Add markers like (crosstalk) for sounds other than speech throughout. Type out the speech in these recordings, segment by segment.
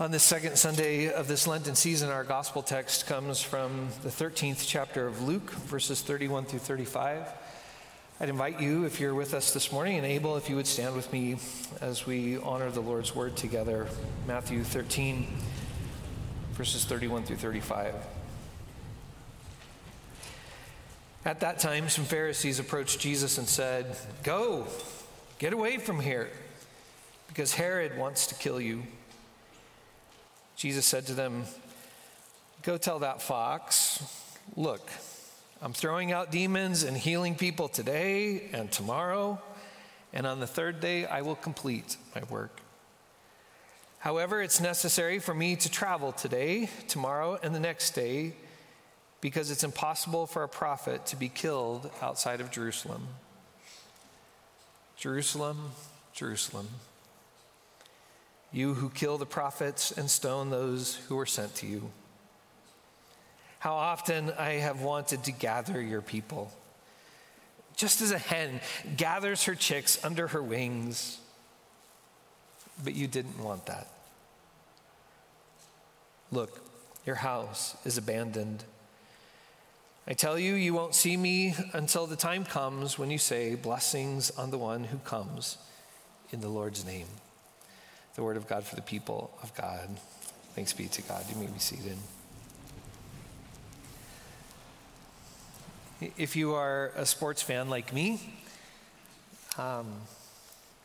On the second Sunday of this Lenten season, our gospel text comes from the 13th chapter of Luke, verses 31 through 35. I'd invite you, if you're with us this morning and able, if you would stand with me as we honor the Lord's word together. Matthew 13, verses 31 through 35. At that time, some Pharisees approached Jesus and said, Go, get away from here, because Herod wants to kill you. Jesus said to them, Go tell that fox, look, I'm throwing out demons and healing people today and tomorrow, and on the third day I will complete my work. However, it's necessary for me to travel today, tomorrow, and the next day because it's impossible for a prophet to be killed outside of Jerusalem. Jerusalem, Jerusalem, you who kill the prophets and stone those who were sent to you. How often I have wanted to gather your people, just as a hen gathers her chicks under her wings, but you didn't want that. Look, your house is abandoned I tell you, you won't see me until the time comes when you say, Blessings on the one who comes in the Lord's name. The word of God for the people of God. Thanks be to God. You may be seated. If you are a sports fan like me, um,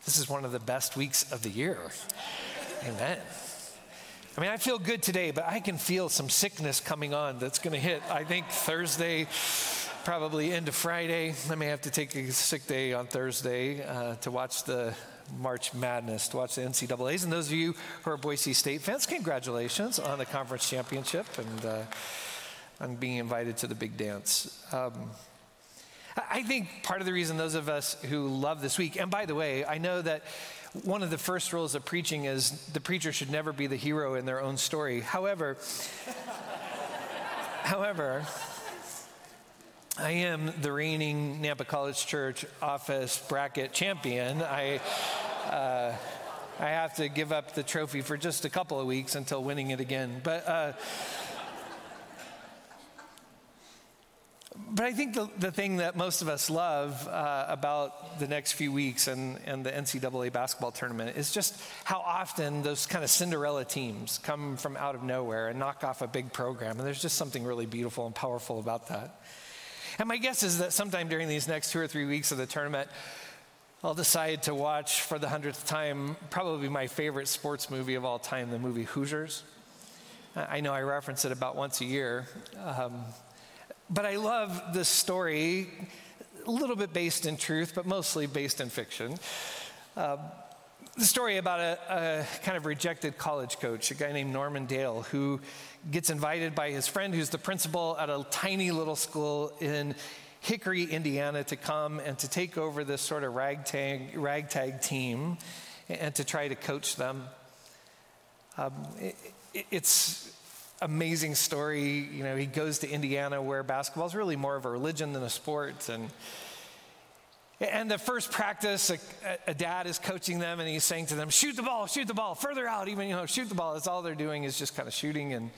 this is one of the best weeks of the year. Amen. I mean, I feel good today, but I can feel some sickness coming on that's going to hit, I think, Thursday, probably into Friday. I may have to take a sick day on Thursday uh, to watch the March Madness, to watch the NCAAs. And those of you who are Boise State fans, congratulations on the conference championship and uh, on being invited to the big dance. Um, I think part of the reason those of us who love this week, and by the way, I know that one of the first rules of preaching is the preacher should never be the hero in their own story. However, (laughs) however, I am the reigning Nampa College Church office bracket champion. I, uh, I have to give up the trophy for just a couple of weeks until winning it again. But uh, But I think the, the thing that most of us love uh, about the next few weeks and, and the NCAA basketball tournament is just how often those kind of Cinderella teams come from out of nowhere and knock off a big program. And there's just something really beautiful and powerful about that. And my guess is that sometime during these next two or three weeks of the tournament, I'll decide to watch for the hundredth time probably my favorite sports movie of all time, the movie Hoosiers. I know I reference it about once a year. Um, but I love this story, a little bit based in truth, but mostly based in fiction. Uh, the story about a, a, kind of rejected college coach, a guy named Norman Dale, who gets invited by his friend, who's the principal at a tiny little school in Hickory, Indiana, to come and to take over this sort of ragtag, ragtag team and to try to coach them. Um, it, it's amazing story. You know, he goes to Indiana where basketball is really more of a religion than a sport. And, and the first practice, a, a, dad is coaching them and he's saying to them, shoot the ball, shoot the ball, further out, even, you know, shoot the ball. That's all they're doing is just kind of shooting. And,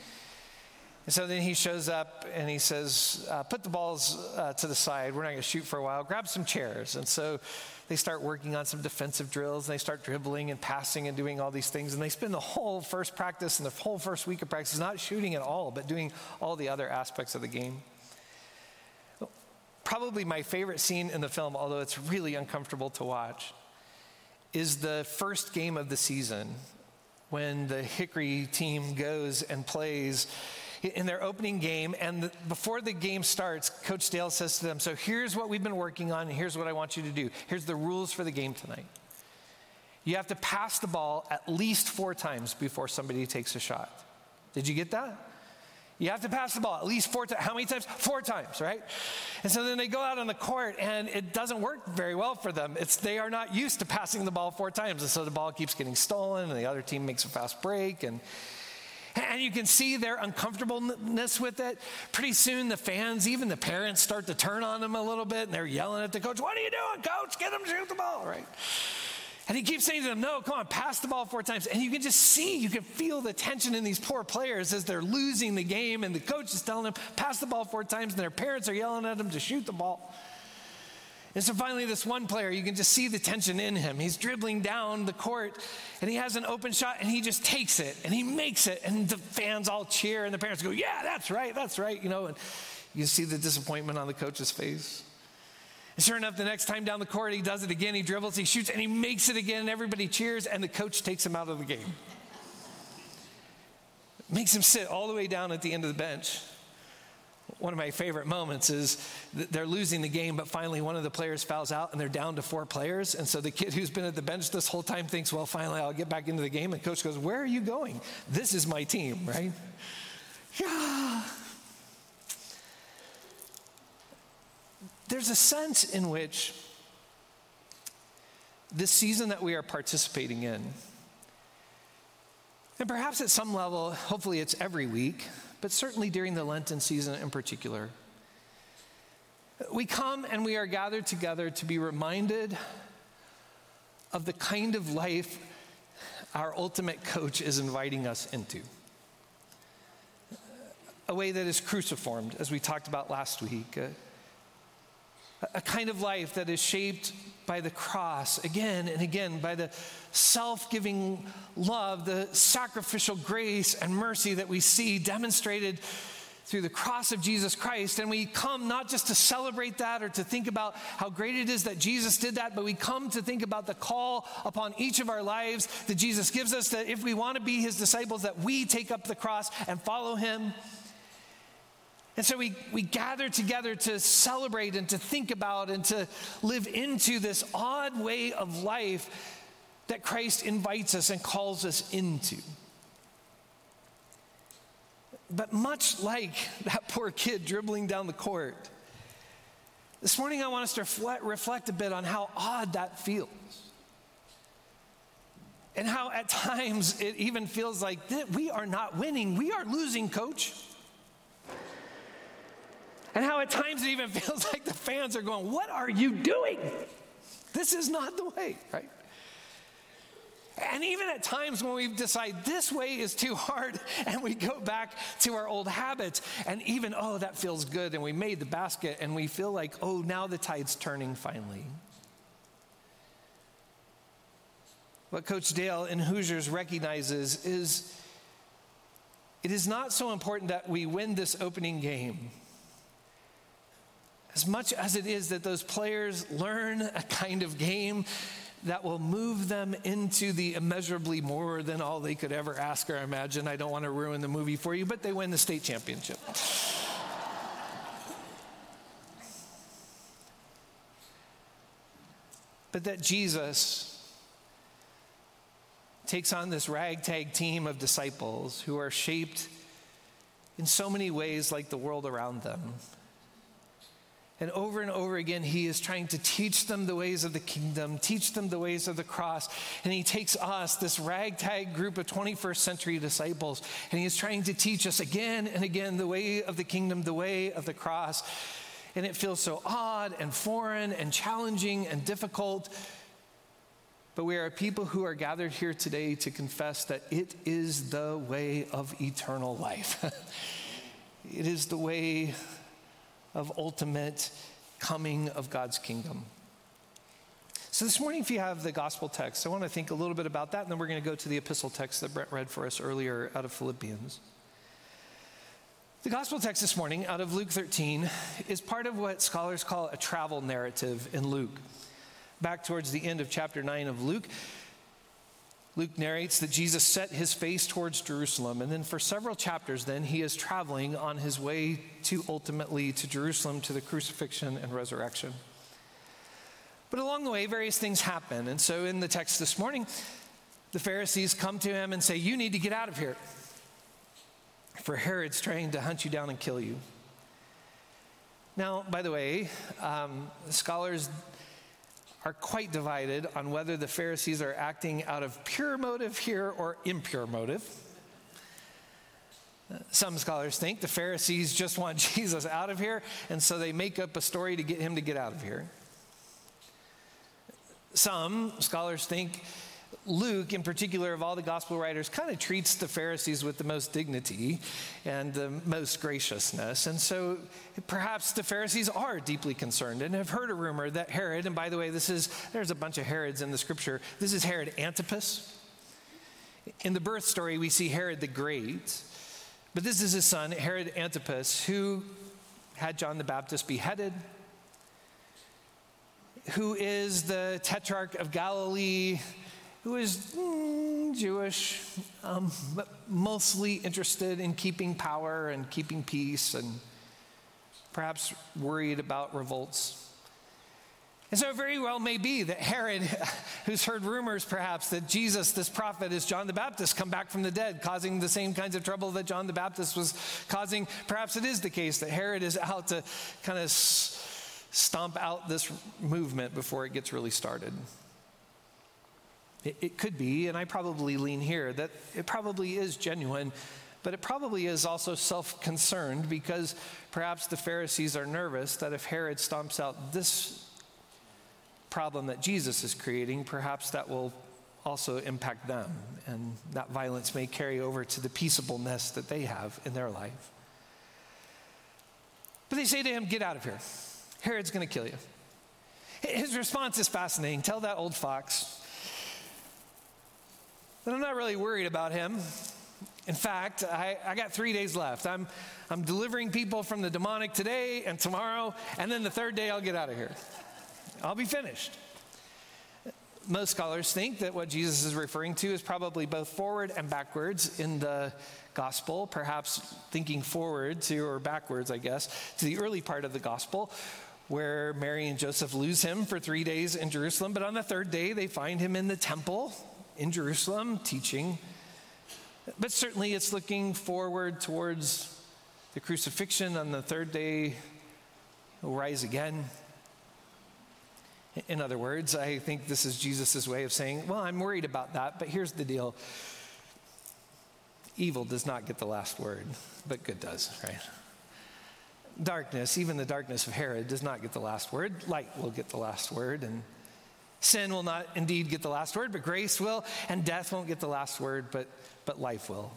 and so then he shows up and he says, uh, put the balls uh, to the side. We're not going to shoot for a while. Grab some chairs. And so they start working on some defensive drills and they start dribbling and passing and doing all these things. And they spend the whole first practice and the whole first week of practice not shooting at all, but doing all the other aspects of the game. Probably my favorite scene in the film, although it's really uncomfortable to watch, is the first game of the season when the Hickory team goes and plays in their opening game. And the, before the game starts, Coach Dale says to them, So here's what we've been working on, and here's what I want you to do. Here's the rules for the game tonight. You have to pass the ball at least four times before somebody takes a shot. Did you get that? You have to pass the ball at least four times. How many times? Four times, right? And so then they go out on the court, and it doesn't work very well for them. It's they are not used to passing the ball four times, and so the ball keeps getting stolen, and the other team makes a fast break, and and you can see their uncomfortableness with it. Pretty soon, the fans, even the parents, start to turn on them a little bit and they're yelling at the coach, What are you doing, coach? Get them to shoot the ball, right? And he keeps saying to them, No, come on, pass the ball four times. And you can just see, you can feel the tension in these poor players as they're losing the game. And the coach is telling them, Pass the ball four times. And their parents are yelling at them to shoot the ball. And so finally, this one player, you can just see the tension in him. He's dribbling down the court and he has an open shot and he just takes it and he makes it. And the fans all cheer and the parents go, Yeah, that's right, that's right. You know, and you see the disappointment on the coach's face. And sure enough, the next time down the court, he does it again. He dribbles, he shoots, and he makes it again. And everybody cheers, and the coach takes him out of the game. Makes him sit all the way down at the end of the bench. One of my favorite moments is they're losing the game, but finally one of the players fouls out and they're down to four players. And so the kid who's been at the bench this whole time thinks, well, finally I'll get back into the game. And coach goes, Where are you going? This is my team, right? Yeah. There's a sense in which this season that we are participating in, and perhaps at some level, hopefully it's every week, but certainly during the Lenten season in particular, we come and we are gathered together to be reminded of the kind of life our ultimate coach is inviting us into. A way that is cruciformed, as we talked about last week a kind of life that is shaped by the cross again and again, by the self giving love, the sacrificial grace and mercy that we see demonstrated through the cross of Jesus Christ. And we come not just to celebrate that or to think about how great it is that Jesus did that, but we come to think about the call upon each of our lives that Jesus gives us that if we want to be his disciples, that we take up the cross and follow him. And so we, we gather together to celebrate and to think about and to live into this odd way of life that Christ invites us and calls us into. But much like that poor kid dribbling down the court, this morning I want us to reflect, a bit on how odd that feels. And how at (laughs) times it even feels like we are not winning, we are losing, coach. And how at times it even (laughs) feels like the fans are going, What are you doing? This is not the way, right? And even at times when we decide this way is too hard (laughs) and we go back to our old habits, and even, oh, that feels good, and we made the basket, and we feel like, oh, now the tide's turning finally. What Coach Dale in Hoosiers recognizes is it is not so important that we win this opening game as much as it is that those players learn a kind of game that will move them into the immeasurably more than all they could ever ask or imagine. I don't want to ruin the movie for you, but they win the state championship. but that Jesus takes on this ragtag team of disciples who are shaped in so many ways like the world around them and over and over again, he is trying to teach them the ways of the kingdom, teach them the ways of the cross. And he takes us, this ragtag group of 21st century disciples, and he is trying to teach us again and again the way of the kingdom, the way of the cross. And it feels so odd and foreign and challenging and difficult. But we are a people who are gathered here today to confess that it is the way of eternal life. (laughs) it is the way of ultimate coming of God's kingdom. So, this morning, if you have the gospel text, I want to think a little bit about that, and then we're going to go to the epistle text that Brent read for us earlier out of Philippians. The gospel text this morning out of Luke 13 is part of what scholars call a travel narrative in Luke. Back towards the end of chapter 9 of Luke, Luke narrates that Jesus set his face towards Jerusalem, and then for several chapters, then he is traveling on his way to ultimately to Jerusalem to the crucifixion and resurrection. But along the way, various things happen. And so in the text this morning, the Pharisees come to him and say, You need to get out of here, for Herod's trying to hunt you down and kill you. Now, by the way, um, scholars are quite divided on whether the Pharisees are acting out of pure motive here or impure motive. Some scholars think the Pharisees just want (laughs) Jesus out of here, and so they make up a story to get him to get out of here. Some scholars think Luke, in particular, of all the gospel writers, kind of treats the Pharisees with the most dignity and the most graciousness. And so perhaps the Pharisees are deeply concerned and have heard a rumor that Herod, and by the way, this is, there's a bunch of Herods in the scripture. This is Herod Antipas. In the birth story, we see Herod the Great, but this is his son, Herod Antipas, who had John the Baptist beheaded, who is the tetrarch of Galilee who is mm, Jewish, um, but mostly interested in keeping power and keeping peace and perhaps worried about revolts. And so, it very well may be that Herod, (laughs) who's heard rumors perhaps that Jesus, this prophet, is John the Baptist, come back from the dead, causing the same kinds of trouble that John the Baptist was causing. Perhaps it is the case that Herod is out to kind of stomp out this movement before it gets really started. It, it could be, and I probably lean here, that it probably is genuine, but it probably is also self concerned because perhaps the Pharisees are nervous that if Herod stomps out this problem that Jesus is creating, perhaps that will also impact them, and that violence may carry over to the peaceableness that they have in their life. But they say to him, Get out of here. Herod's going to kill you. His response is fascinating. Tell that old fox but I'm not really worried about him. In fact, I, I, got three days left. I'm, I'm delivering people from the demonic today and tomorrow, and then the third day I'll get out of here. I'll be finished. Most scholars think that what Jesus is referring to is probably both forward and backwards in the gospel, perhaps thinking forward to, or backwards, I guess, to the early part of the gospel, where Mary and Joseph lose him for three days in Jerusalem, but on the third day they find him in the temple in Jerusalem teaching. But certainly it's looking forward towards the crucifixion on the third day, he'll rise again. In other words, I think this is Jesus' way of saying, Well, I'm worried about that, but here's the deal evil does not get the last word, but good does, right? Darkness, even the darkness of Herod, does not get the last word. Light will get the last word. And Sin will not indeed get the last word, but grace will, and death won't get the last word, but, but life will.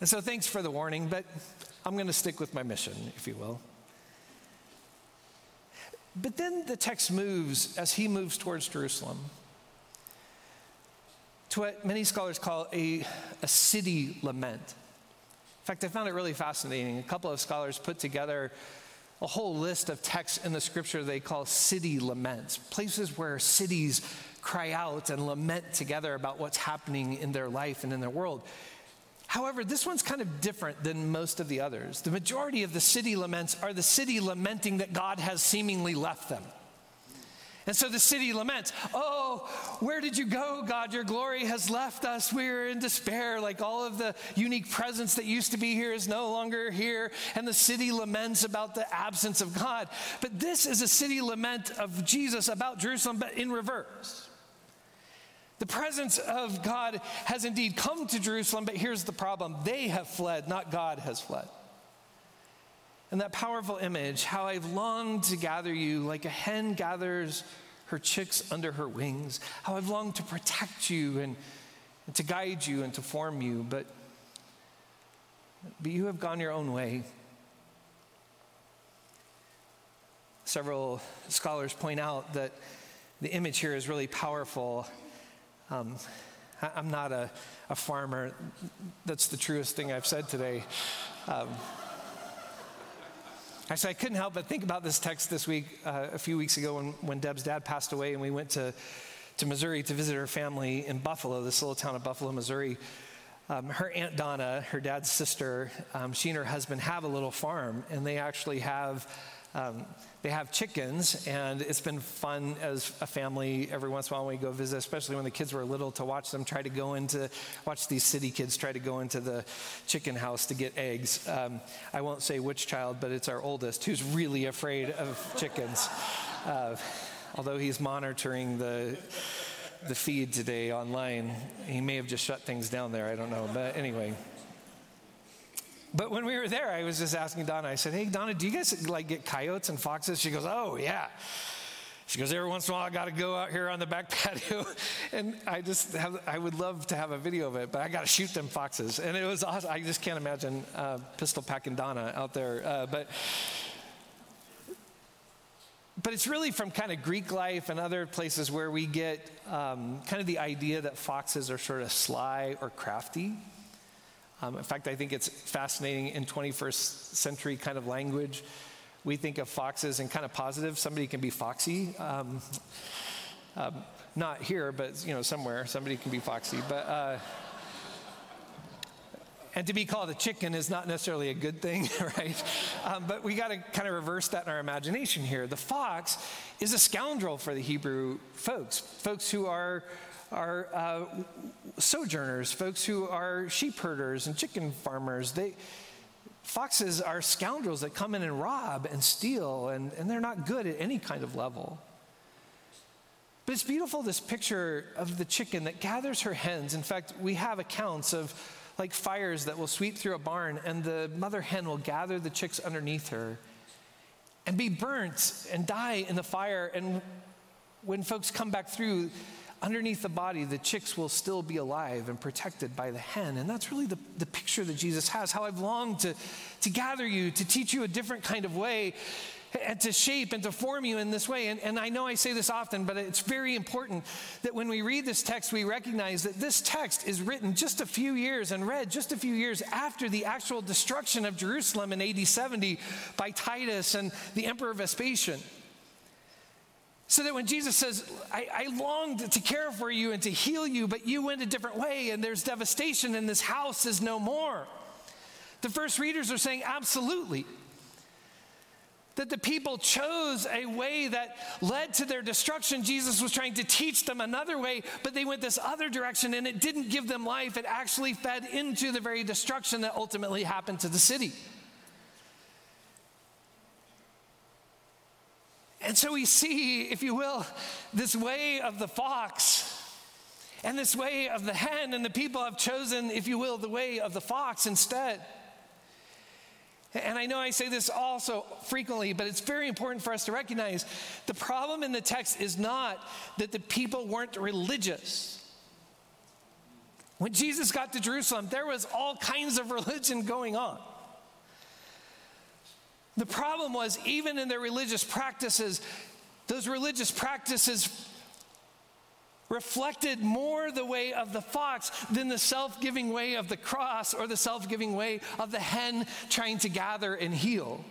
And so thanks for the warning, but I'm going to stick with my mission, if you will. But then the text moves as he moves towards Jerusalem to what many scholars call a, a city lament. In fact, I found it really fascinating. A couple of scholars put together a whole list of texts in the scripture they call city laments, places where cities cry out and lament together about what's happening in their life and in their world. However, this one's kind of different than most of the others. The majority of the city laments are the city lamenting that God has seemingly left them. And so the city laments, Oh, where did you go, God? Your glory has left us. We're in despair. Like all of the unique presence that used to be here is no longer here. And the city laments about the absence of God. But this is a city lament of Jesus about Jerusalem, but in reverse. The presence of God has indeed come to Jerusalem, but here's the problem they have fled, not God has fled. And that powerful image, how I've longed to gather you like a hen gathers her chicks under her wings, how I've longed to protect you and, and to guide you and to form you, but, but you have gone your own way. Several scholars point out that the image here is really powerful. Um, I, I'm not a, a farmer. That's the truest thing I've said today. Um, Actually, I couldn't help but think about this text this week, uh, a few weeks ago when, when Deb's dad passed away, and we went to, to Missouri to visit her family in Buffalo, this little town of Buffalo, Missouri. Um, her Aunt Donna, her dad's sister, um, she and her husband have a little farm, and they actually have um, they have chickens, and it's been fun as a family every once in a while when we go visit, especially when the kids were little, to watch them try to go into, watch these city kids try to go into the chicken house to get eggs. Um, I won't say which child, but it's our oldest who's really afraid of chickens. Uh, although he's monitoring the the feed today online, he may have just shut things down there. I don't know, but anyway. But when we were there, I was just asking Donna, I said, Hey, Donna, do you guys like get coyotes and foxes? She goes, Oh, yeah. She goes, every once in a while, I got to go out here on the back (laughs) patio. And I just have, I would love to have a video of it, but I got to shoot them foxes. And it was awesome. I just can't imagine uh, pistol packing Donna out there. Uh, but, but it's really from kind of Greek life and other places where we get um, kind of the idea that foxes are sort of sly or crafty. Um, in fact, I think it's fascinating in 21st century kind of language we think of foxes and kind of positive. Somebody can be foxy. Um, um, not here, but you know somewhere somebody can be foxy. But uh, and to be called a chicken is not necessarily a good thing, (laughs) right? Um, but we got to kind of reverse that in our imagination here. The fox is a scoundrel for the Hebrew folks, folks who are are uh, sojourners, folks who are sheep herders and chicken farmers. They Foxes are scoundrels that come in and rob and steal, and, and they're not good at any kind of level. But it's beautiful, this picture of the chicken that gathers her hens. In fact, we have accounts of like fires that will sweep through a barn, and the mother hen will gather the chicks underneath her and be burnt and die in the fire. And when folks come back through, underneath the body, the chicks will still be alive and protected by the hen. And that's really the, the picture that Jesus has how I've longed to, to gather you, to teach you a different kind of way, and to shape and to form you in this way. And, and I know I say this often, but it's very important that when we read this text, we recognize that this text is written just a few years and read just a few years after the actual destruction of Jerusalem in AD 70 by Titus and the Emperor Vespasian. So that when Jesus says, I, I longed to care for you and to heal you, but you went a different way and there's devastation and this house is no more. The first readers are saying, absolutely. That the people chose a way that led to their destruction. Jesus was trying to teach them another way, but they went this other direction and it didn't give them life. It actually fed into the very destruction that ultimately happened to the city. And so we see, if you will, this way of the fox and this way of the hen, and the people have chosen, if you will, the way of the fox instead. And I know I say this also frequently, but it's very important for us to recognize the problem in the text is not that the people weren't religious. When Jesus got to Jerusalem, there was all kinds of (laughs) religion going on. The problem was, even in their religious practices, those religious practices reflected more the way of the fox than the self giving way of the cross or the self giving way of the hen trying to gather and heal.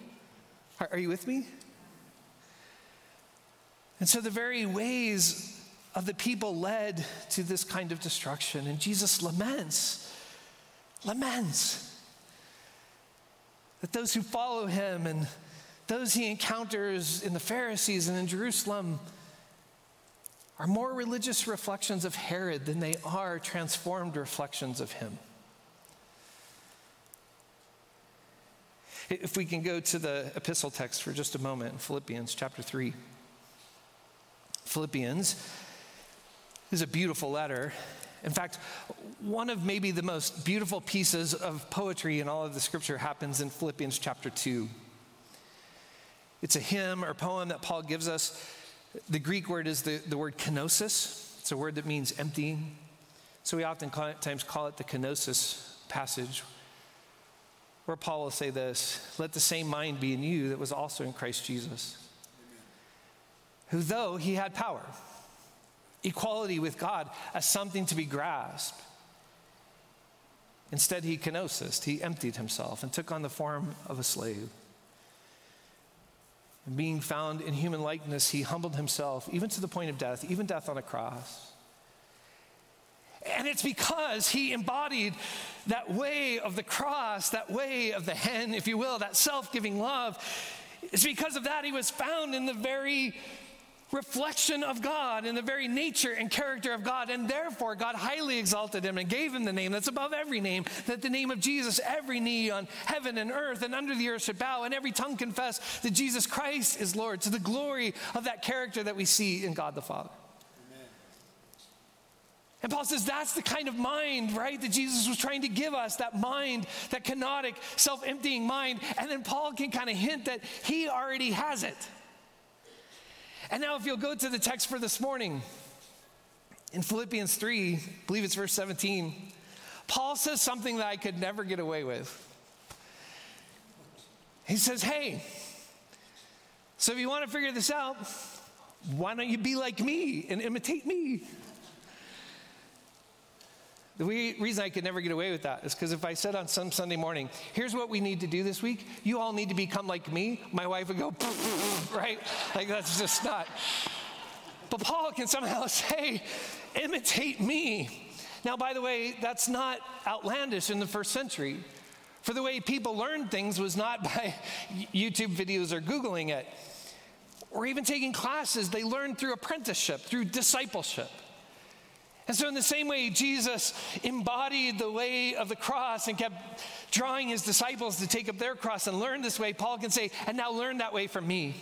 Are, are, you with me? And so the very ways of the people led to this kind of destruction. And Jesus laments, laments that those who follow him and those he encounters in the Pharisees and in Jerusalem are more religious reflections of Herod than they are transformed reflections of him. If we can go to the epistle text for just a moment, in Philippians chapter 3. Philippians is a beautiful letter. In fact, one of maybe the most beautiful pieces of poetry in all of the scripture happens in Philippians chapter 2. It's a hymn or poem that Paul gives us. The Greek word is the, the word kenosis. It's a word that means emptying. So we oftentimes call it the kenosis passage, where Paul will say this Let the same mind be in you that was also in Christ Jesus, who, though he had power, equality with God as something to be grasped. Instead, he kenosis, he emptied himself and took on the form of a slave. And being found in human likeness, he humbled himself even to the point of death, even death on a cross. And it's because he embodied that way of the cross, that way of the hen, if you will, that self giving love. It's because of that he was found in the very reflection of God in the very nature and character of God. And therefore, God highly exalted him and gave him the name that's above every name, that the name of Jesus, every knee on heaven and earth and under the earth should bow, and every tongue confess that Jesus Christ is Lord, to the glory of that character that we see in God the Father. And Paul says that's the kind of mind, right, that Jesus was trying to give us that mind, that kenotic, self emptying mind. And then Paul can kind of hint that he already has it. And now, if you'll go to the text for this morning, in Philippians 3, I believe it's verse 17, Paul says something that I could never get away with. He says, Hey, so if you want to figure this out, why don't you be like me and imitate me? The reason I could never get away with that is because if I said on some Sunday morning, here's what we need to do this week, you all need to become like me, my wife would go, (laughs) right? Like that's just not. But Paul can somehow (laughs) say, imitate me. Now, by the way, that's not outlandish in the first century. For the way people learned things was not (laughs) by YouTube videos or Googling it, or even taking classes. They learned through apprenticeship, through discipleship. And so, in the same way, Jesus embodied the way of the cross and kept drawing his disciples to take up their cross and learn this way, Paul can say, and now learn that way from me.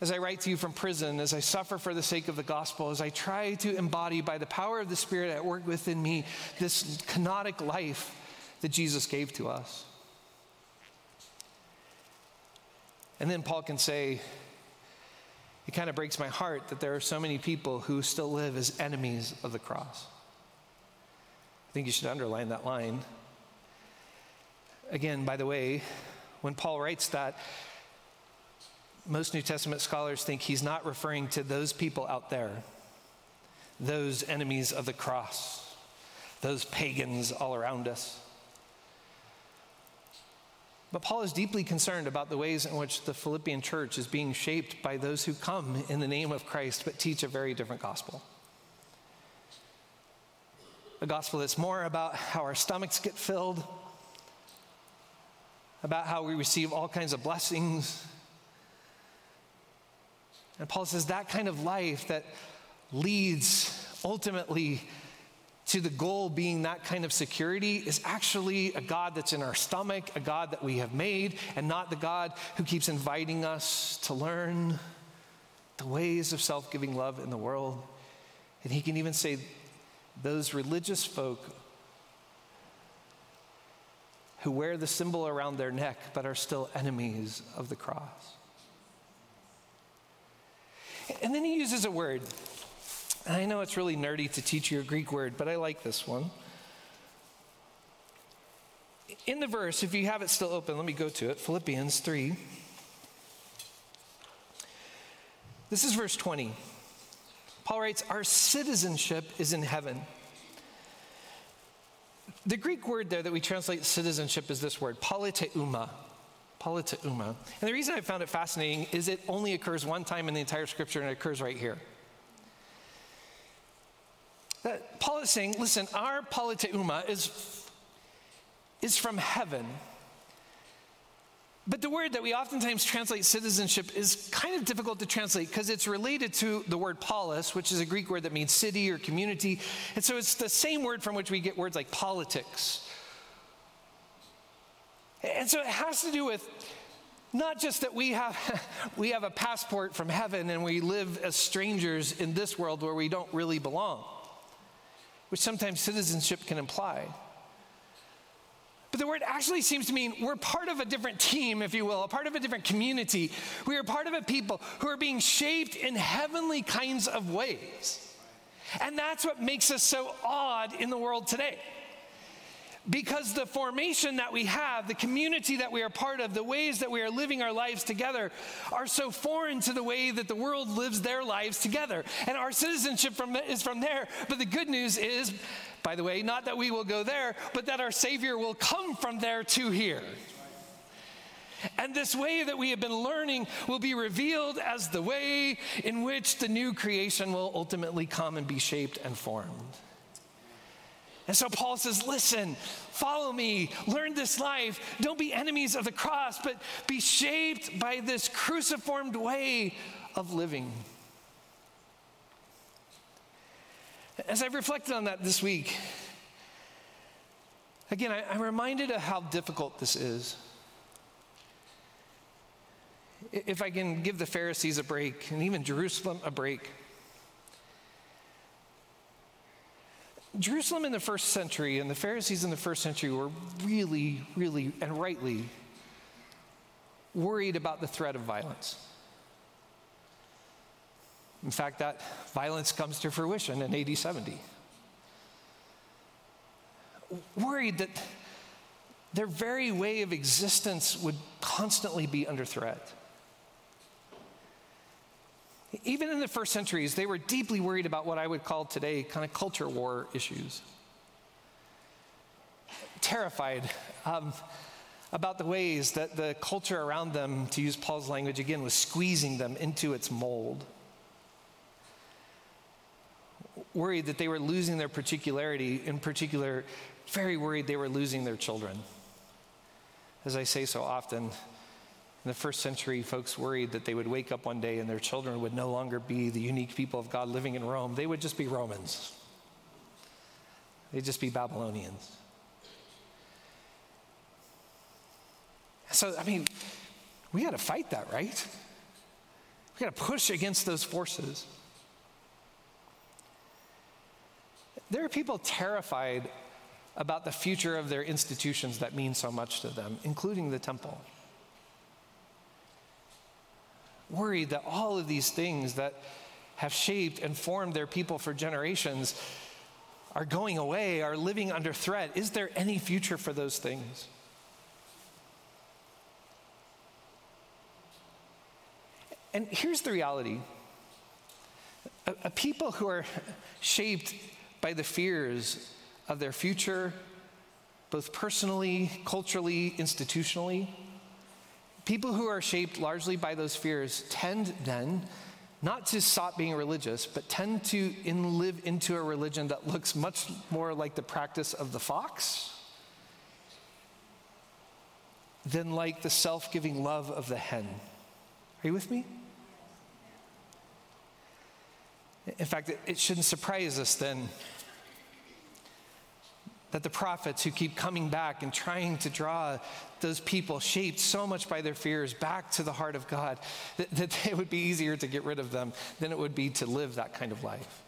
As I write to you from prison, as I suffer for the sake of the gospel, as I try to embody by the power of the Spirit at work within me this kenotic life that Jesus gave to us. And then Paul can say, it kind of breaks my heart that there are so many people who still live as enemies of the cross. I think you should underline that line. Again, by the way, when Paul writes that, most New Testament scholars think he's not referring to those people out there, those enemies of the cross, those pagans all around us. But Paul is deeply concerned about the ways in which the Philippian church is being shaped by those who come in the name of Christ but teach a very different gospel. A gospel that's more about how our stomachs get filled, about how we receive all kinds of blessings. And Paul says that kind of life that leads ultimately to the goal being that kind of security is actually a God that's in our stomach, a God that we have made, and not the God who keeps inviting us to learn the ways of self giving love in the world. And he can even say, those religious folk who wear the symbol around their neck but are still enemies of the cross. And then he uses a word I know it's really nerdy to teach you a Greek word, but I like this one. In the verse, if you have it still open, let me go to it Philippians 3. This is verse 20. Paul writes, Our citizenship is in heaven. The Greek word there that we translate citizenship is this word, politeuma. Politeuma. And the reason I found it fascinating is it only occurs one time in the entire scripture and it occurs right here. That Paul is saying, listen, our politeuma is, is from heaven. But the word that we oftentimes translate citizenship is kind of difficult to translate because it's related to the word polis, which is a Greek word that means city or community. And so it's the same word from which we get words like politics. And so it has to do with not just that we have, (laughs) we have a passport from heaven and we live as strangers in this world where we don't really belong which sometimes citizenship can imply. But the word actually seems to mean we're part of a different team, if you will, a part of a different community. We are part of a people who are being shaped in heavenly kinds of ways. And that's what makes us so odd in the world today because the formation that we have, the community that we are part of, the ways that we are living our lives together are so foreign to the way that the world lives their lives together. And our citizenship from, is from there. But the good news is, by the way, not that we will go there, but that our Savior will come from there to here. And this way that we have been learning will be revealed as the way in which the new creation will ultimately come and be shaped and formed. And so Paul says, listen, follow me, learn this life. Don't be enemies of the cross, but be shaped by this cruciformed way of living. As I've reflected on that this week, again, I, am reminded of how difficult this is. If I can give the Pharisees a break and even Jerusalem a break, Jerusalem in the first century and the Pharisees in the first century were really, really, and rightly worried about the threat of violence. In fact, that violence comes to fruition in AD 70. Worried that their very way of existence would constantly be under threat. Even in the first centuries, they were deeply worried about what I would call today kind of culture war issues. Terrified um, about the ways that the culture around them, to use Paul's language again, was squeezing them into its mold. Worried that they were losing their particularity, in particular, very worried they were losing their children. As I say so often, in the first century, folks worried that they would wake up one day and their children would no longer be the unique people of God living in Rome. They would just be Romans, they'd just be Babylonians. So, I mean, we got to fight that, right? We got to push against those forces. There are people terrified about the future of their institutions that mean so much to them, including the temple. Worried that all of these things that have shaped and formed their people for generations are going away, are living under threat. Is there any future for those things? And here's the reality a, a people who are shaped by the fears of their future, both personally, culturally, institutionally, people who are shaped largely by those fears tend then not to stop being religious, but tend to in live into a religion that looks much more like the practice of the fox than like the self giving love of the hen. Are you with me? In fact, it, it shouldn't surprise us then that the prophets who keep coming back and trying to draw those people shaped so much by their fears back to the heart of God that, that it would be easier to get rid of them than it would be to live that kind of life.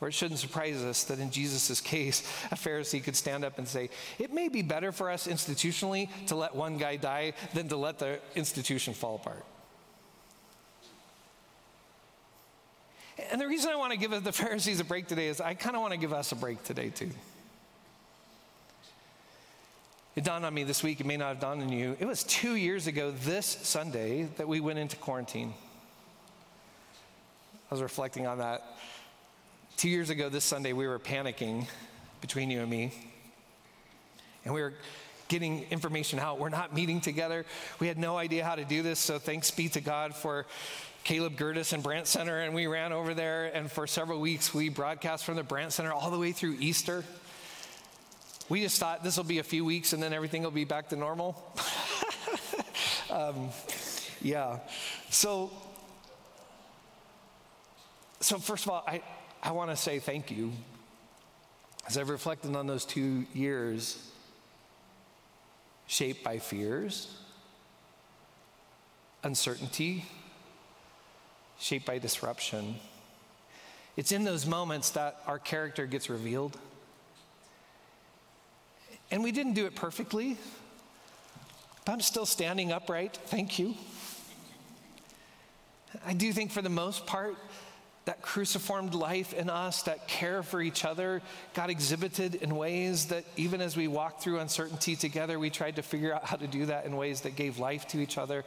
Or it shouldn't surprise us that in Jesus' case, a Pharisee could stand up and say, It may be better for us institutionally to let one guy die than to let the institution fall apart. And the reason I want to give the Pharisees a break today is I kind of want to give us a break today, too. It dawned on me this week, it may not have dawned on you. It was two years ago this Sunday that we went into quarantine. I was reflecting on that. Two years ago this Sunday, we were panicking between you and me. And we were getting information out. We're not meeting together. We had no idea how to do this, so thanks be to God for Caleb Gertis and Brandt Center, and we ran over there, and for several weeks we broadcast from the Brandt Center all the way through Easter. We just thought this will be a few weeks and then everything will be back to normal. (laughs) um, yeah. So, so first of all, I, I want to say thank you. As I've reflected on those two years, shaped by fears, uncertainty, shaped by disruption. It's in those moments that our character gets revealed. And we didn't do it perfectly, but I'm still standing upright. Thank you. I do think, for the most part, that cruciformed life in us, that care for each other, got exhibited in ways that even as we walked through uncertainty together, we tried to figure out how to do that in ways that gave life to each other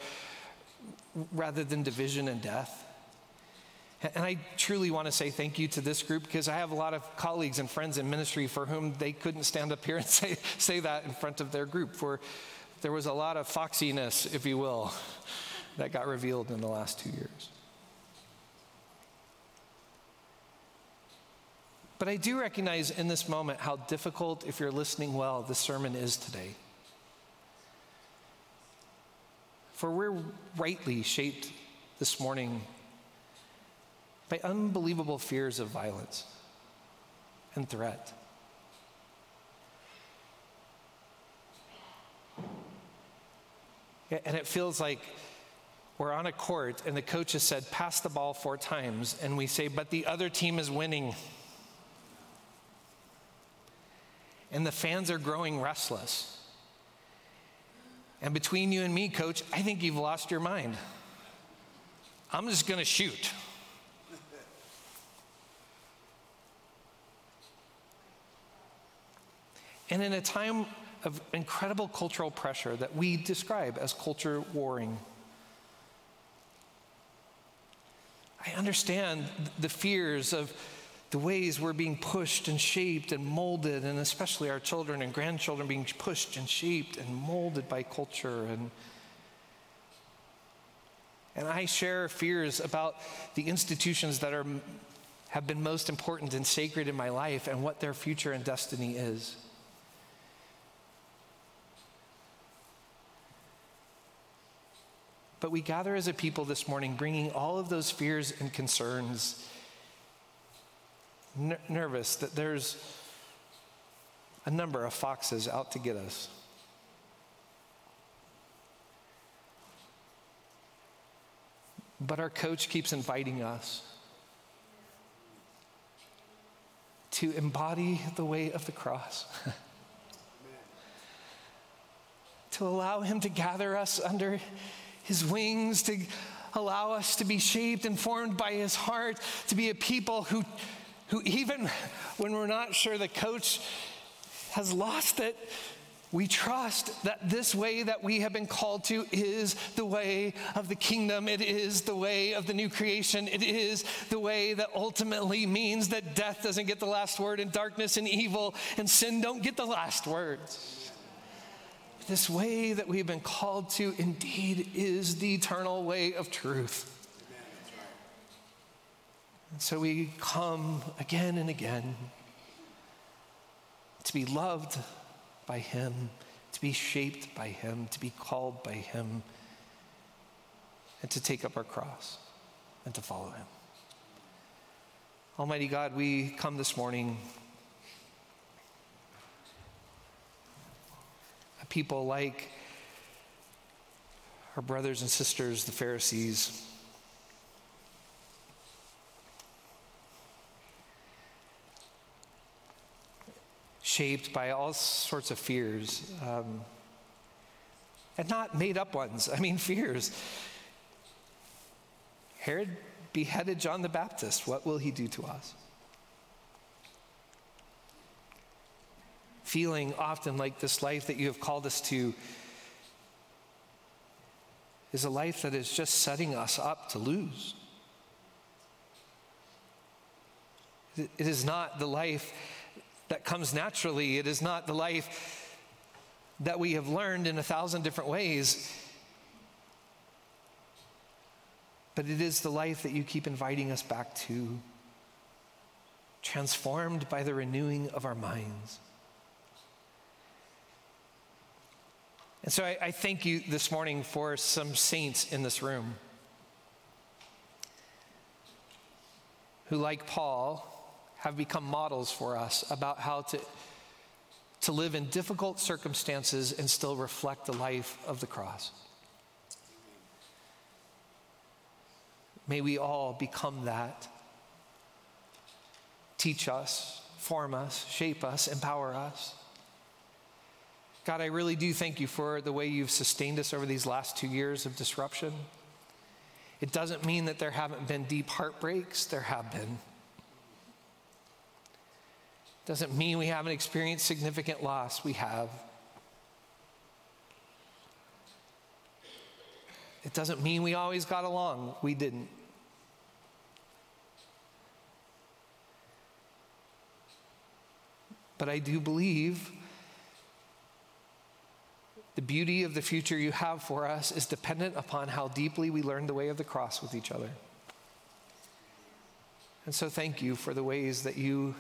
rather than division and death. And I truly want to say thank you to this group because I have a lot of colleagues and friends in ministry for whom they couldn't stand up here and (laughs) say, say that in front of their group. For there was a lot of foxiness, if you will, that got revealed in the last two years. But I do recognize in this moment how difficult, if you're listening well, the sermon is today. For we're rightly shaped this morning by unbelievable fears of violence and threat. And it feels like we're on a court and the coach has said, pass the ball four times, and we say, but the other team is winning. And the fans are growing restless. And between you and me, coach, I think you've lost your mind. I'm just going to shoot. (laughs) And in a time of incredible cultural pressure that we describe as culture warring, I understand the fears of the ways we're being pushed and shaped and molded, and especially our children and grandchildren being pushed and shaped and molded by culture. And, and I share fears about the institutions that are, have been most important and sacred in my life and what their future and destiny is. But we gather as a people this morning, bringing all of those fears and concerns, ner- nervous that there's a number of foxes out to get us. But our coach keeps inviting us to embody the way of the cross. (laughs) to allow him to gather us under his wings, to allow us to be shaped and formed by his heart, to be a people who, who even when we're not sure the coach has lost it, we trust that this way that we have been called to is the way of the kingdom. It is the way of the new creation. It is the way that ultimately means that death doesn't get the last word, and darkness and evil and sin don't get the last words this way that we've been called to indeed is the eternal way of truth. And so we come again and again to be loved by Him, to be shaped by Him, to be called by Him, and to take up our cross and to follow Him. Almighty God, we come this morning a people like our brothers and sisters, the Pharisees. Shaped by all sorts of fears, um, and not made up ones. (laughs) I mean, fears. Herod beheaded John the Baptist. What will he do to us? feeling often like this life that you have called us to is a life that is just setting us up to lose. It is not the life that comes naturally. It is not the life that we have learned in a thousand different ways. But it is the life that you keep inviting us back to, transformed by the renewing of our minds. And so I, I thank you this morning for some saints in this room who, like Paul, have become models for us about how to, to live in difficult circumstances and still reflect the life of the cross. May we all become that. Teach us, form us, shape us, empower us. God, I really do thank you for the way you've sustained us over these last two years of disruption. It doesn't mean that there haven't been deep heartbreaks, there have been. Doesn't mean we haven't experienced significant loss, we have. It doesn't mean we always got along, we didn't. But I do believe the beauty of the future you have for us is dependent upon how deeply we learn the way of the cross with each other. And so, thank you for the ways that you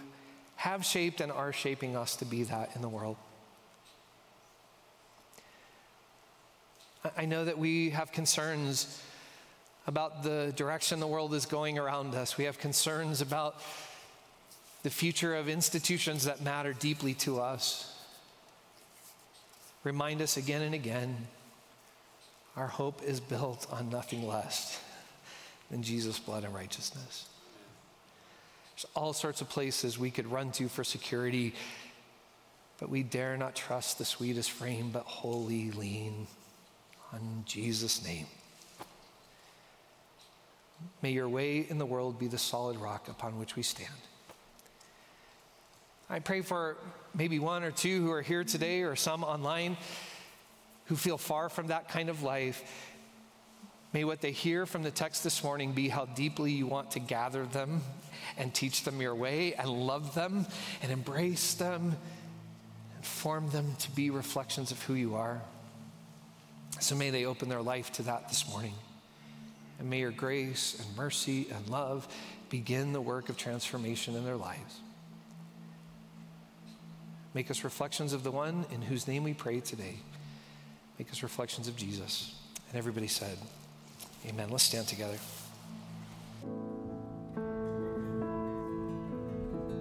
have shaped and are shaping us to be that in the world. I know that we have concerns about the direction the world is going around us. We have concerns about the future of institutions that matter deeply to us remind us again and again our hope is built on nothing less than Jesus' blood and righteousness. There's all sorts of places we could run to for security, but we dare not trust the sweetest frame, but wholly lean on Jesus' name. May your way in the world be the solid rock upon which we stand. I pray for maybe one or two who are here today or some online who feel far from that kind of life. May what they hear from the text this morning be how deeply you want to gather them and teach them your way and love them and embrace them and form them to be reflections of who you are. So may they open their life to that this morning. And may your grace and mercy and love begin the work of transformation in their lives. Make us reflections of the one in whose name we pray today. Make us reflections of Jesus. And everybody said, Amen. Let's stand together.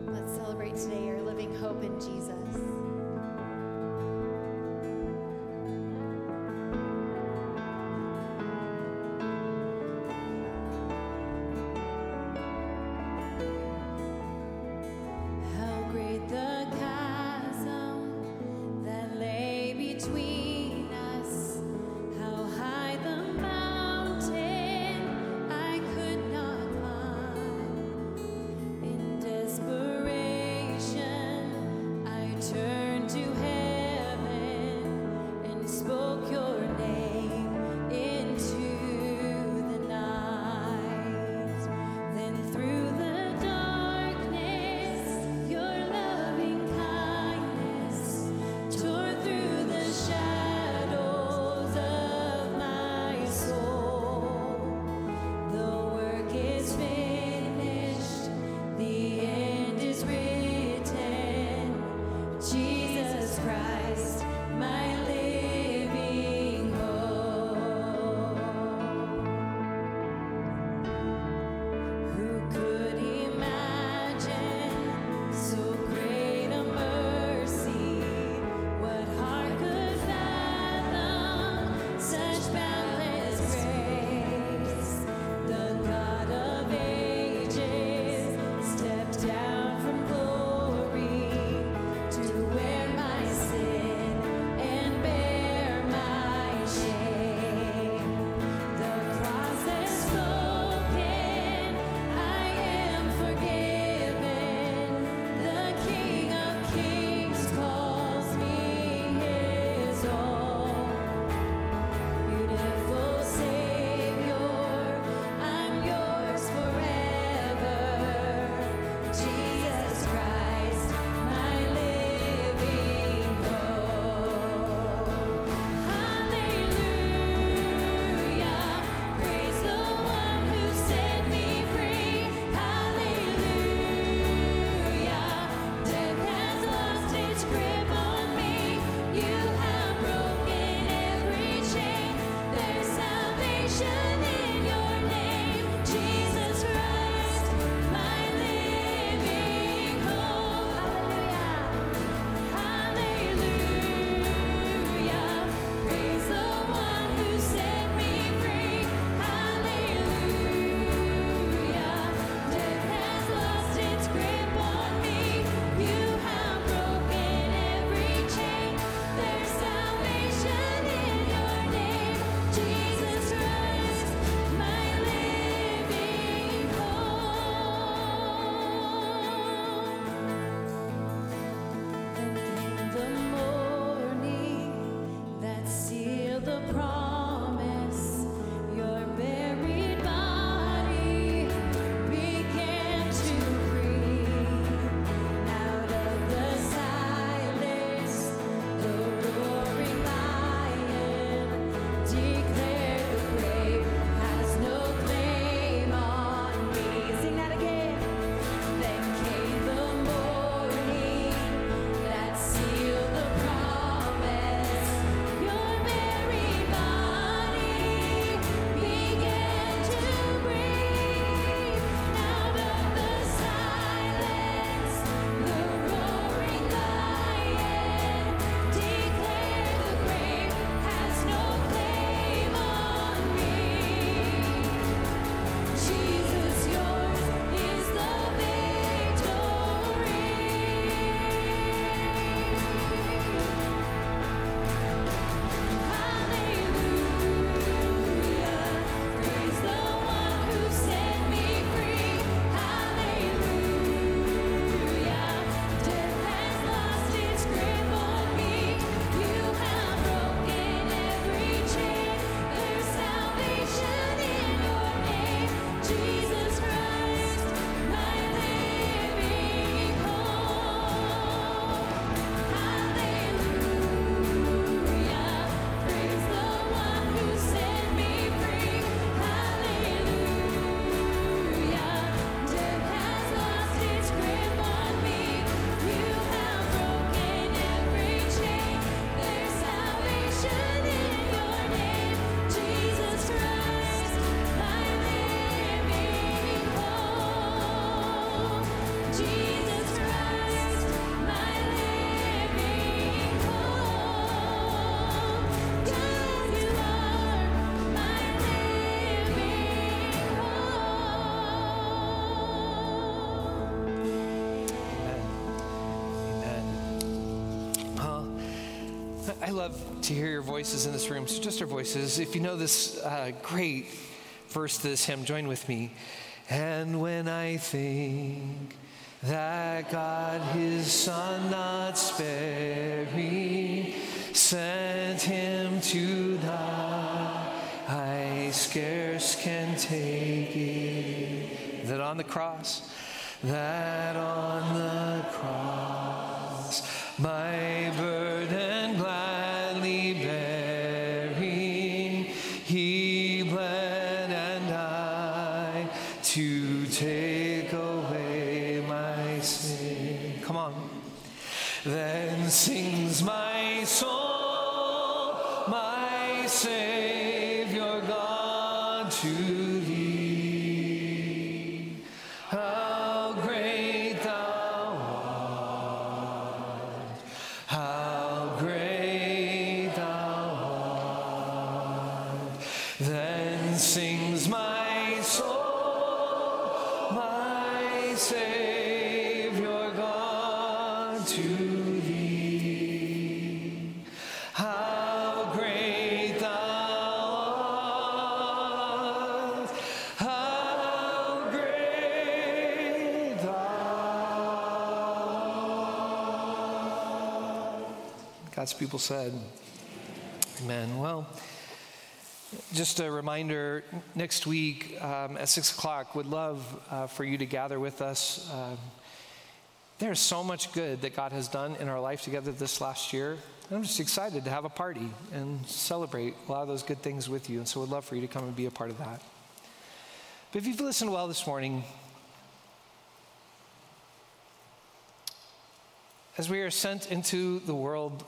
Let's celebrate today our living hope in Jesus. To hear your voices in this room. So, just our voices. If you know this uh, great verse to this hymn, join with me. And when I think that God his Son not sparing sent him to die, I scarce can take it. That on the cross, that on the cross, my thee. People said, Amen. Well, just a reminder next week um, at 6 o'clock, would love uh, for you to gather with us. Um, there's so much good that God has done in our life together this last year. I'm just excited to have a party and celebrate a lot of those good things with you. And so, would love for you to come and be a part of that. But if you've listened well this morning, as we are sent into the world,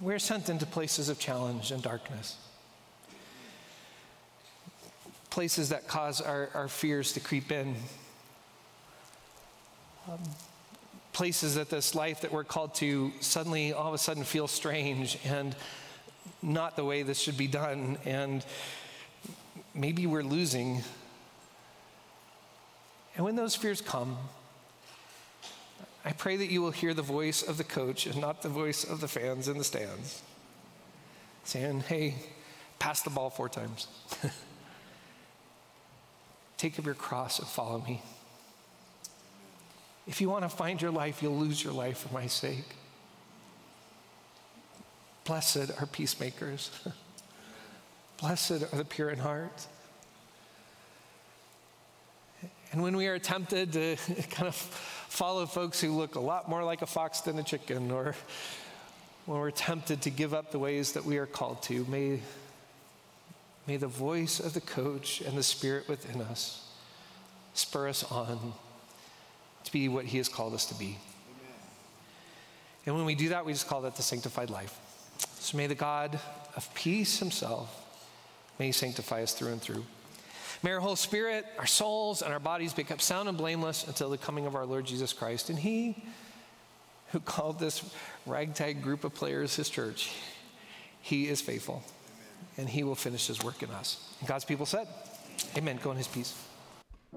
we are sent into places of challenge and darkness. Places that cause our, our fears to creep in. Um, places that this life that we're called to suddenly all of a sudden feels strange and not the way this should be done. And maybe we're losing. And when those fears come, I pray that you will hear the voice of the coach and not the voice of the fans in the stands saying, hey, pass the ball four times. (laughs) Take up your cross and follow me. If you want to find your life, you'll lose your life for my sake. Blessed are peacemakers. (laughs) Blessed are the pure in heart. And when we are tempted to (laughs) kind of follow folks who look a lot more like a fox than a chicken, or when we're tempted to give up the ways that we are called to, may, may the voice of the coach and the spirit within us spur us on to be what he has called us to be. Amen. And when we do that, we just call that the sanctified life. So may the God of peace himself, may sanctify us through and through. May our whole spirit, our souls, and our bodies be kept sound and blameless until the coming of our Lord Jesus Christ. And he who called this ragtag group of players his church, he is faithful. And he will finish his work in us. And God's people said, Amen. Go in his peace.